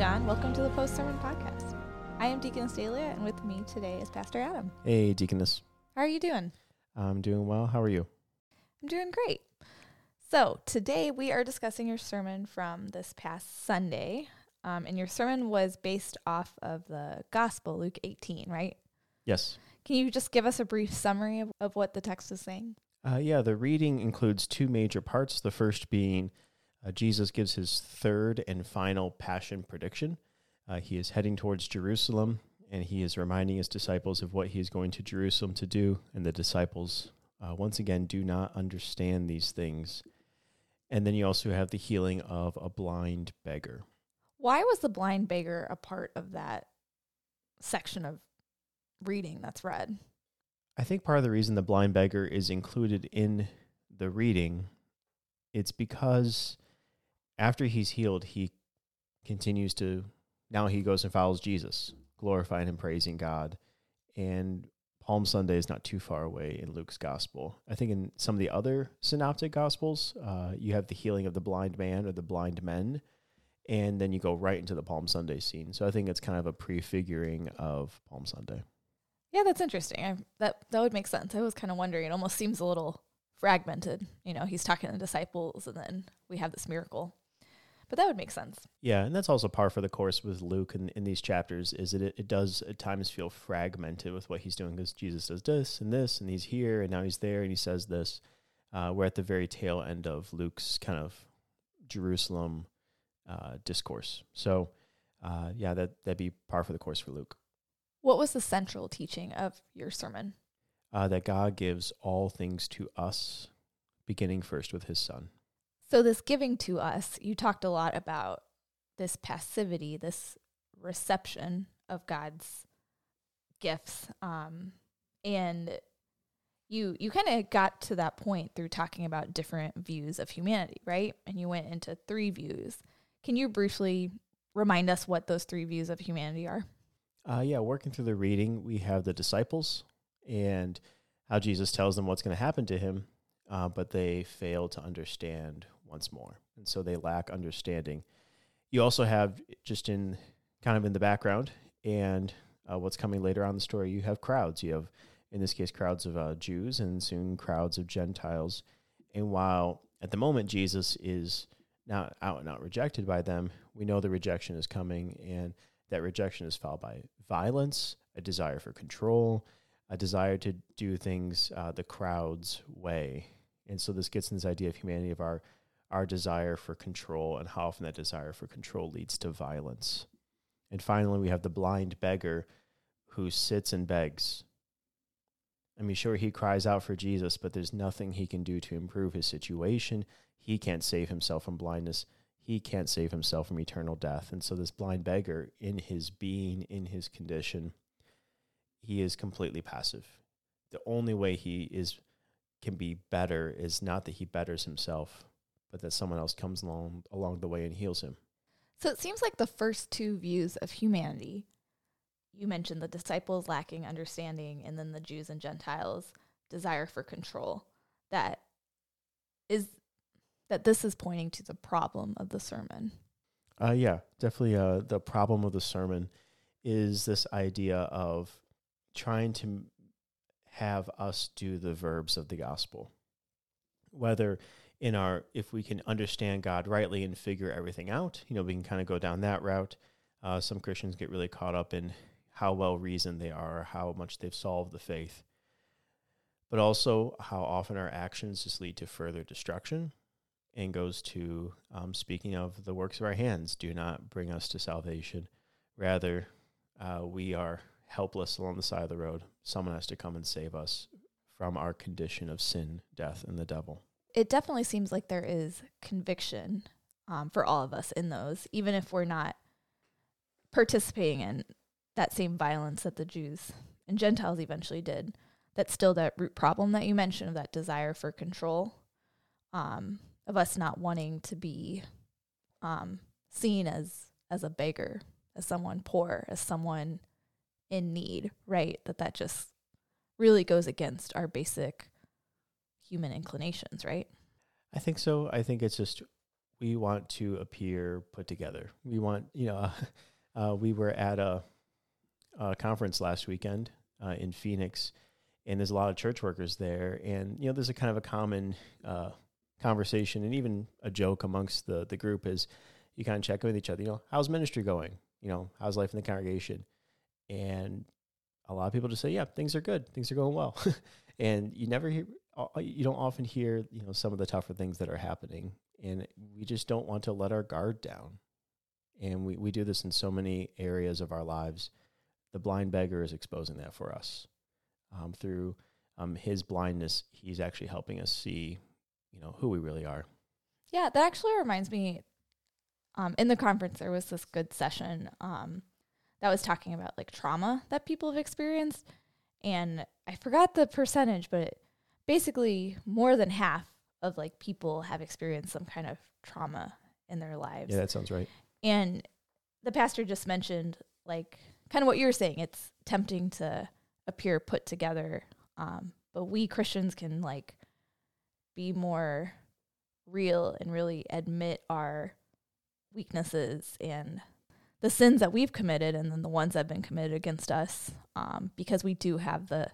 John, welcome to the Post Sermon Podcast. I am Deacon Dahlia, and with me today is Pastor Adam. Hey, Deaconess. How are you doing? I'm doing well. How are you? I'm doing great. So, today we are discussing your sermon from this past Sunday. Um, and your sermon was based off of the Gospel, Luke 18, right? Yes. Can you just give us a brief summary of, of what the text is saying? Uh, yeah, the reading includes two major parts. The first being uh, Jesus gives his third and final passion prediction. Uh, he is heading towards Jerusalem, and he is reminding his disciples of what he is going to Jerusalem to do. And the disciples, uh, once again, do not understand these things. And then you also have the healing of a blind beggar. Why was the blind beggar a part of that section of reading that's read? I think part of the reason the blind beggar is included in the reading, it's because after he's healed, he continues to now he goes and follows Jesus, glorifying and praising God. And Palm Sunday is not too far away in Luke's gospel. I think in some of the other synoptic gospels, uh, you have the healing of the blind man or the blind men, and then you go right into the Palm Sunday scene. So I think it's kind of a prefiguring of Palm Sunday. Yeah, that's interesting. I, that that would make sense. I was kind of wondering. It almost seems a little fragmented. You know, he's talking to the disciples, and then we have this miracle. But that would make sense. Yeah, and that's also par for the course with Luke in, in these chapters is that it, it does at times feel fragmented with what he's doing because Jesus does this and this, and he's here, and now he's there, and he says this. Uh, we're at the very tail end of Luke's kind of Jerusalem uh, discourse. So, uh, yeah, that, that'd be par for the course for Luke. What was the central teaching of your sermon? Uh, that God gives all things to us, beginning first with his son. So, this giving to us, you talked a lot about this passivity, this reception of God's gifts. Um, and you you kind of got to that point through talking about different views of humanity, right? And you went into three views. Can you briefly remind us what those three views of humanity are? Uh, yeah, working through the reading, we have the disciples and how Jesus tells them what's going to happen to him, uh, but they fail to understand once more. And so they lack understanding. You also have just in kind of in the background and uh, what's coming later on the story, you have crowds. You have, in this case, crowds of uh, Jews and soon crowds of Gentiles. And while at the moment Jesus is not out and out rejected by them, we know the rejection is coming, and that rejection is followed by violence, a desire for control, a desire to do things uh, the crowd's way. And so this gets in this idea of humanity of our our desire for control and how often that desire for control leads to violence. And finally, we have the blind beggar who sits and begs. I mean, sure, he cries out for Jesus, but there's nothing he can do to improve his situation. He can't save himself from blindness. He can't save himself from eternal death. And so, this blind beggar, in his being, in his condition, he is completely passive. The only way he is can be better is not that he betters himself, but that someone else comes along along the way and heals him. So it seems like the first two views of humanity, you mentioned the disciples lacking understanding, and then the Jews and Gentiles' desire for control. That is that this is pointing to the problem of the sermon. Uh, yeah, definitely. Uh, the problem of the sermon is this idea of trying to have us do the verbs of the gospel, whether in our if we can understand God rightly and figure everything out, you know, we can kind of go down that route. Uh, some Christians get really caught up in how well reasoned they are, how much they've solved the faith, but also how often our actions just lead to further destruction and goes to um, speaking of the works of our hands do not bring us to salvation. Rather, uh, we are helpless along the side of the road. Someone has to come and save us from our condition of sin, death, and the devil it definitely seems like there is conviction um, for all of us in those, even if we're not participating in that same violence that the Jews and Gentiles eventually did. That's still that root problem that you mentioned of that desire for control, um, of us not wanting to be um, seen as as a beggar, as someone poor, as someone in need. Right? That that just really goes against our basic human inclinations, right? I think so. I think it's just we want to appear put together. We want, you know, uh, we were at a, a conference last weekend uh, in Phoenix, and there's a lot of church workers there, and you know, there's a kind of a common uh, conversation and even a joke amongst the the group is you kind of check in with each other. You know, how's ministry going? You know, how's life in the congregation? And a lot of people just say, yeah, things are good, things are going well, and you never hear, you don't often hear, you know, some of the tougher things that are happening, and we just don't want to let our guard down. And we, we do this in so many areas of our lives. The blind beggar is exposing that for us. Um, through um, his blindness, he's actually helping us see, you know, who we really are. Yeah, that actually reminds me. Um, in the conference, there was this good session um, that was talking about like trauma that people have experienced, and I forgot the percentage, but basically more than half of like people have experienced some kind of trauma in their lives. Yeah, that sounds right. And the pastor just mentioned like kind of what you're saying. It's tempting to appear put together, um, but we Christians can like be more real and really admit our weaknesses and the sins that we've committed and then the ones that have been committed against us um, because we do have the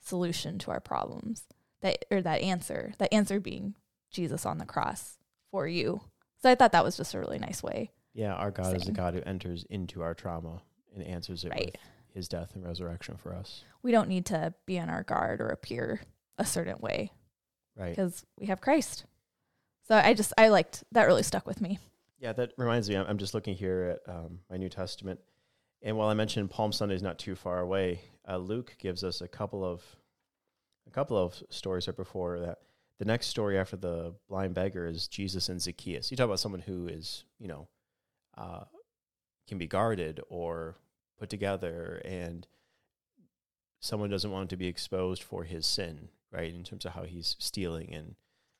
solution to our problems that or that answer that answer being jesus on the cross for you so i thought that was just a really nice way Yeah, our God is a God who enters into our trauma and answers it Right. with his death and resurrection for us. we don't need to be on our guard or appear a certain way Right. because we have christ so i just i liked that really stuck with me Yeah, that reminds me. I'm I'm just looking here at um, my New Testament, and while I mentioned Palm Sunday is not too far away, uh, Luke gives us a couple of a couple of stories right before that. The next story after the blind beggar is Jesus and Zacchaeus. You talk about someone who is, you know, uh, can be guarded or put together, and someone doesn't want to be exposed for his sin, right? In terms of how he's stealing and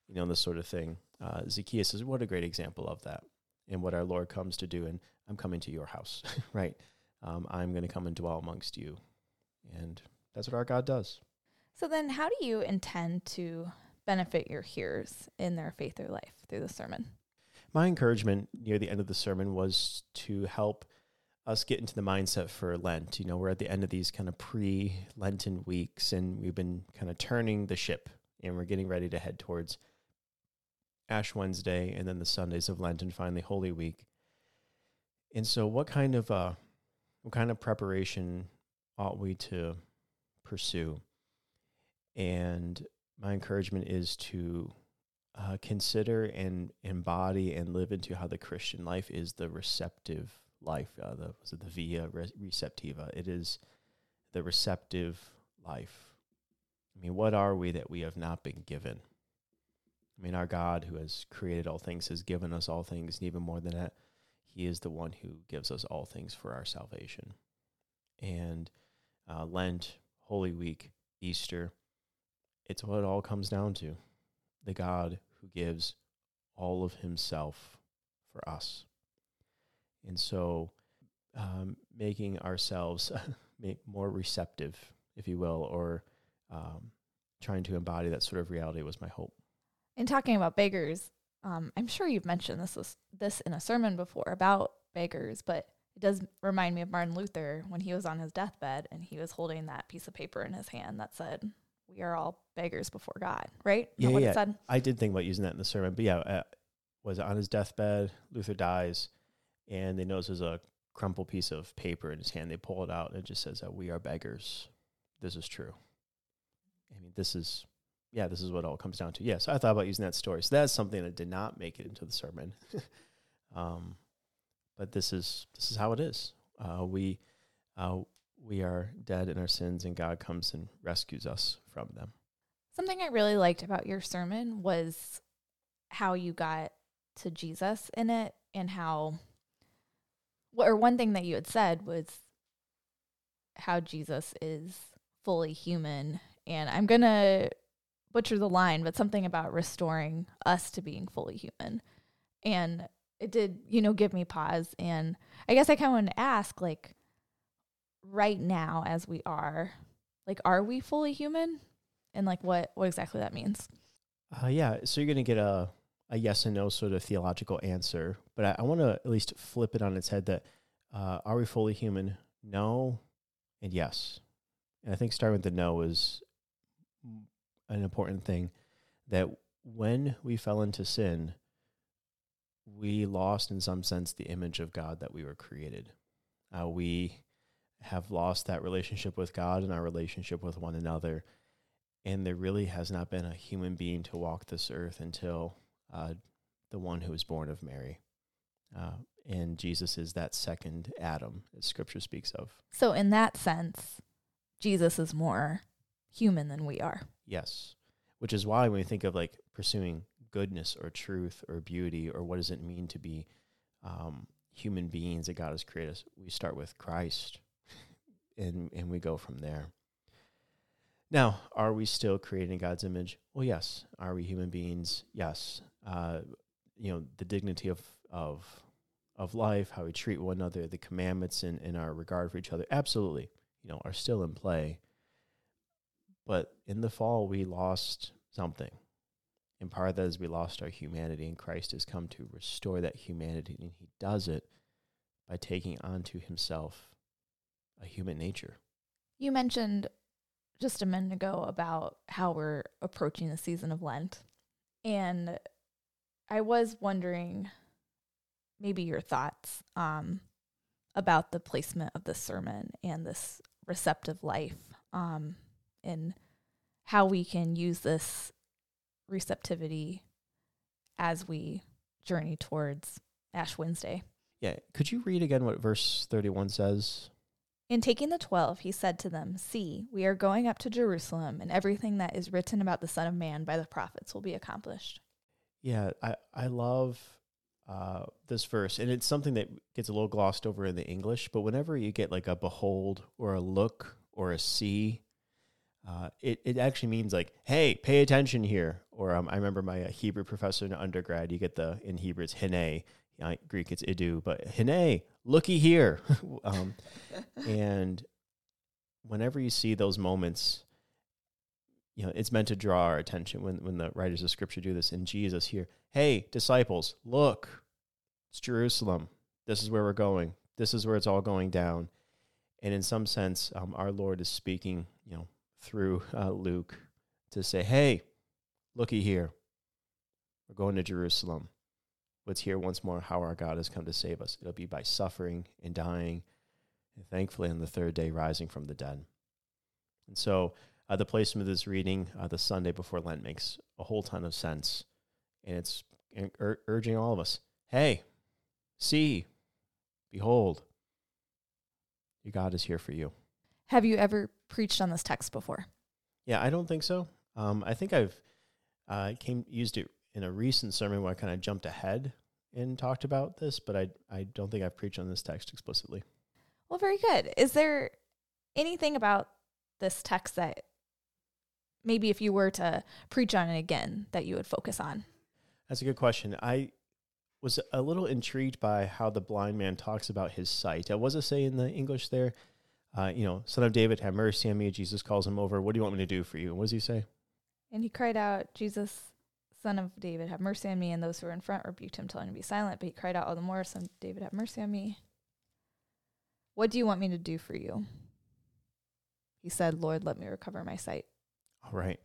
you know this sort of thing. Uh, Zacchaeus is what a great example of that and what our Lord comes to do. And I'm coming to your house, right? Um, I'm going to come and dwell amongst you. And that's what our God does. So then how do you intend to benefit your hearers in their faith or life through the sermon My encouragement near the end of the sermon was to help us get into the mindset for Lent. You know, we're at the end of these kind of pre Lenten weeks, and we've been kind of turning the ship, and we're getting ready to head towards Ash Wednesday and then the Sundays of Lent and finally Holy Week. And so, what kind of uh, what kind of preparation ought we to pursue? And my encouragement is to uh, consider and embody and live into how the Christian life is the receptive life. Uh, the was it the via receptiva? It is the receptive life. I mean, what are we that we have not been given? I mean, our God, who has created all things, has given us all things, and even more than that, He is the one who gives us all things for our salvation. And uh, Lent, Holy Week, Easter, it's what it all comes down to the God who gives all of Himself for us. And so, um, making ourselves more receptive, if you will, or um, trying to embody that sort of reality was my hope. in talking about beggars, um, I'm sure you've mentioned this this in a sermon before about beggars, but it does remind me of Martin Luther when he was on his deathbed and he was holding that piece of paper in his hand that said, "We are all beggars before God." Right? Yeah, what yeah. said. I did think about using that in the sermon, but yeah, uh, was on his deathbed. Luther dies, and they notice there's a crumpled piece of paper in his hand. They pull it out, and it just says that we are beggars. This is true. I mean, this is, yeah, this is what it all comes down to. Yes, I thought about using that story. So that's something that did not make it into the sermon. um, but this is this is how it is. Uh, we uh, we are dead in our sins, and God comes and rescues us from them. Something I really liked about your sermon was how you got to Jesus in it and how or one thing that you had said was how Jesus is fully human and I'm going to butcher the line but something about restoring us to being fully human. And it did, you know, give me pause and I guess I kind of want to ask like right now as we are like are we fully human? and like what what exactly that means. Uh, yeah, so you're to get a a yes and no sort of theological answer, but I, I want to at least flip it on its head that uh, are we fully human? No and yes. And I think starting with the no is an important thing that when we fell into sin, we lost, in some sense, the image of God that we were created. Uh, we have lost that relationship with God and our relationship with one another. And there really has not been a human being to walk this earth until uh, the one who was born of Mary. Uh, and Jesus is that second Adam, as scripture speaks of. So, in that sense, Jesus is more human than we are. Yes. Which is why when we think of like pursuing goodness or truth or beauty or what does it mean to be um, human beings that God has created us, we start with Christ and, and we go from there. Now, are we still creating God's image? Well, yes. Are we human beings? Yes. Uh, you know, the dignity of, of, of life, how we treat one another, the commandments and, and our regard for each other, absolutely, you know, are still in play. But in the fall, we lost something. And part of that is we lost our humanity, and Christ has come to restore that humanity, and he does it by taking onto himself a human nature. You mentioned just a minute ago about how we're approaching the season of Lent. And I was wondering maybe your thoughts um, about the placement of this sermon and this receptive life um, and how we can use this receptivity as we journey towards Ash Wednesday. Yeah. Could you read again what verse 31 says? In taking the twelve, he said to them, See, we are going up to Jerusalem, and everything that is written about the Son of Man by the prophets will be accomplished. Yeah, I, I love uh, this verse, and it's something that gets a little glossed over in the English, but whenever you get like a behold or a look or a see, uh, it, it actually means like, hey, pay attention here. Or um, I remember my uh, Hebrew professor in undergrad, you get the, in Hebrew, it's hine, uh, Greek, it's idu, but hine, looky here. um, and whenever you see those moments, you know, it's meant to draw our attention when, when the writers of scripture do this. And Jesus here, hey, disciples, look, it's Jerusalem. This is where we're going. This is where it's all going down. And in some sense, um, our Lord is speaking, you know, through uh, Luke to say, hey, looky here. We're going to Jerusalem. Let's hear once more how our God has come to save us. It'll be by suffering and dying, and thankfully on the third day rising from the dead. And so uh, the placement of this reading, uh, the Sunday before Lent, makes a whole ton of sense. And it's ur- urging all of us hey, see, behold, your God is here for you. Have you ever preached on this text before? Yeah, I don't think so. Um, I think I've uh, came used it in a recent sermon where I kind of jumped ahead and talked about this, but I I don't think I've preached on this text explicitly. Well, very good. Is there anything about this text that maybe if you were to preach on it again that you would focus on? That's a good question. I was a little intrigued by how the blind man talks about his sight. Uh, was it say in the English there? Uh, you know, son of David, have mercy on me. Jesus calls him over. What do you want me to do for you? And what does he say? And he cried out, Jesus, son of David, have mercy on me. And those who were in front rebuked him, telling him to be silent. But he cried out all the more, son of David, have mercy on me. What do you want me to do for you? He said, Lord, let me recover my sight. All right.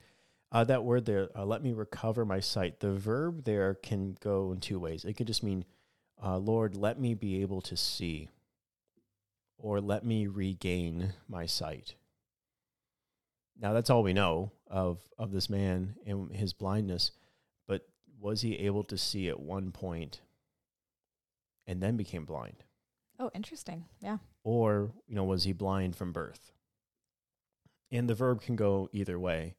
Uh, that word there, uh, let me recover my sight. The verb there can go in two ways. It could just mean, uh, Lord, let me be able to see, or let me regain my sight. Now, that's all we know of, of this man and his blindness, was he able to see at one point and then became blind? Oh, interesting. Yeah. Or, you know, was he blind from birth? And the verb can go either way.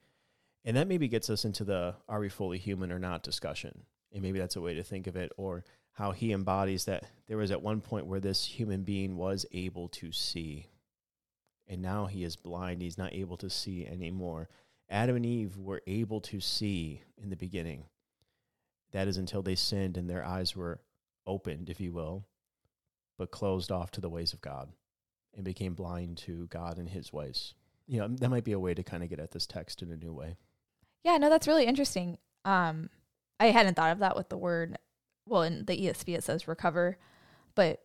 And that maybe gets us into the are we fully human or not discussion. And maybe that's a way to think of it, or how he embodies that there was at one point where this human being was able to see. And now he is blind. He's not able to see anymore. Adam and Eve were able to see in the beginning. That is until they sinned and their eyes were opened, if you will, but closed off to the ways of God and became blind to God and his ways. You know, that might be a way to kind of get at this text in a new way. Yeah, no, that's really interesting. Um, I hadn't thought of that with the word. Well, in the ESV it says recover, but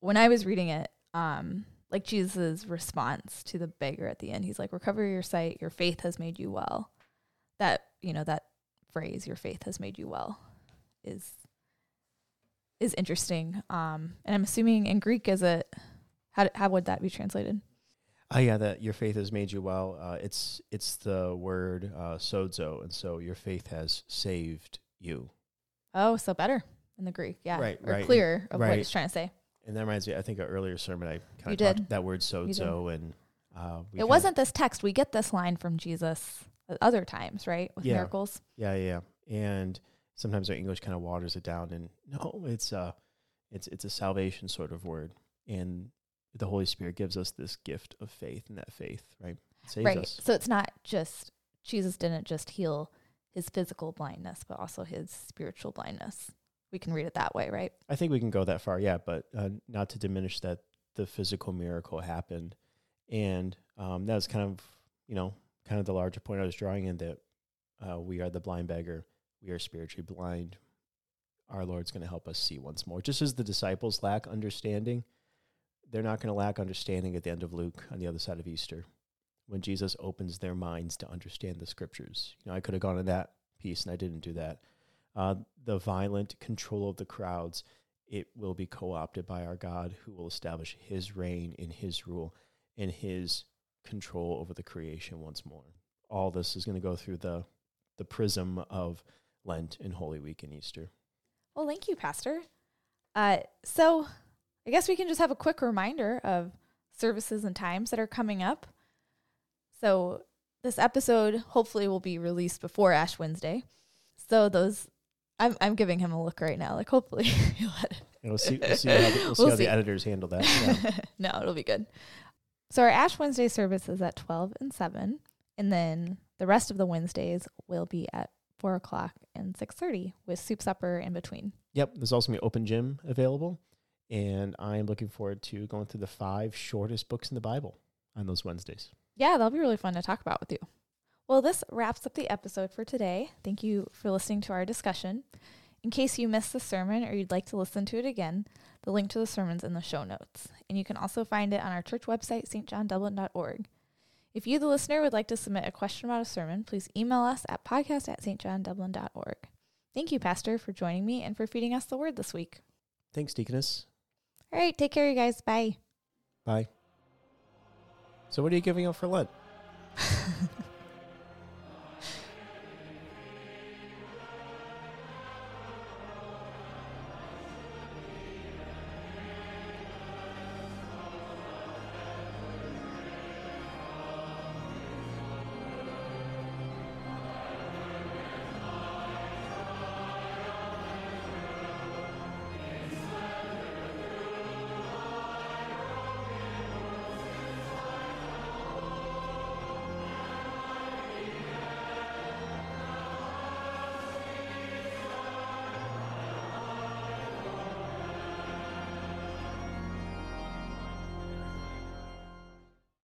when I was reading it, um, like Jesus' response to the beggar at the end, he's like, "Recover your sight. Your faith has made you well." That you know that phrase, "Your faith has made you well," is is interesting. Um, and I'm assuming in Greek, is it how how would that be translated? Oh yeah, that your faith has made you well. Uh, it's it's the word uh, sozo, and so your faith has saved you. Oh, so better in the Greek, yeah, Right, or right, clearer of what right. he's trying to say. And that reminds me, I think an earlier sermon I kind of did. that word sozo, and uh, it wasn't this text. We get this line from Jesus other times, right? With Yeah. miracles. Yeah, yeah, yeah. And sometimes our English kind of waters it down, and no, it's uh it's it's a salvation sort of word, and the Holy Spirit gives us this gift of faith, and that faith, right, saves right. us. So it's not just Jesus didn't just heal his physical blindness, but also his spiritual blindness. We can read it that way, right? I think we can go that far, yeah, but uh, not to diminish that the physical miracle happened, and um, that was kind of you know kind of the larger point I was drawing in that uh, we are the blind beggar, we are spiritually blind. Our Lord's going to help us see once more, just as the disciples lack understanding. They're not going to lack understanding at the end of Luke on the other side of Easter, when Jesus opens their minds to understand the scriptures. You know, I could have gone in that piece, and I didn't do that. Uh, the violent control of the crowds, it will be co opted by our God who will establish his reign in his rule and his control over the creation once more. All this is going to go through the, the prism of Lent and Holy Week and Easter. Well, thank you, Pastor. Uh, so I guess we can just have a quick reminder of services and times that are coming up. So this episode hopefully will be released before Ash Wednesday. So those, I'm I'm giving him a look right now. Like hopefully he'll let it we'll see, we'll see how, the, we'll see We'll how see. the editors handle that. Yeah. no, it'll be good. So our Ash Wednesday service is at twelve and seven, and then the rest of the Wednesdays will be at four o'clock and six thirty with soup supper in between. Yep, there's also going to be open gym available. And I am looking forward to going through the five shortest books in the Bible on those Wednesdays. Yeah, that'll be really fun to talk about with you. Well, this wraps up the episode for today. Thank you for listening to our discussion. In case you missed the sermon or you'd like to listen to it again, the link to the sermon's in the show notes. And you can also find it on our church website, stjohndublin.org. If you, the listener, would like to submit a question about a sermon, please email us at podcast at stjohndublin.org. Thank you, Pastor, for joining me and for feeding us the word this week. Thanks, Deaconess. All right, take care, you guys. Bye. Bye. So, what are you giving up for Lent?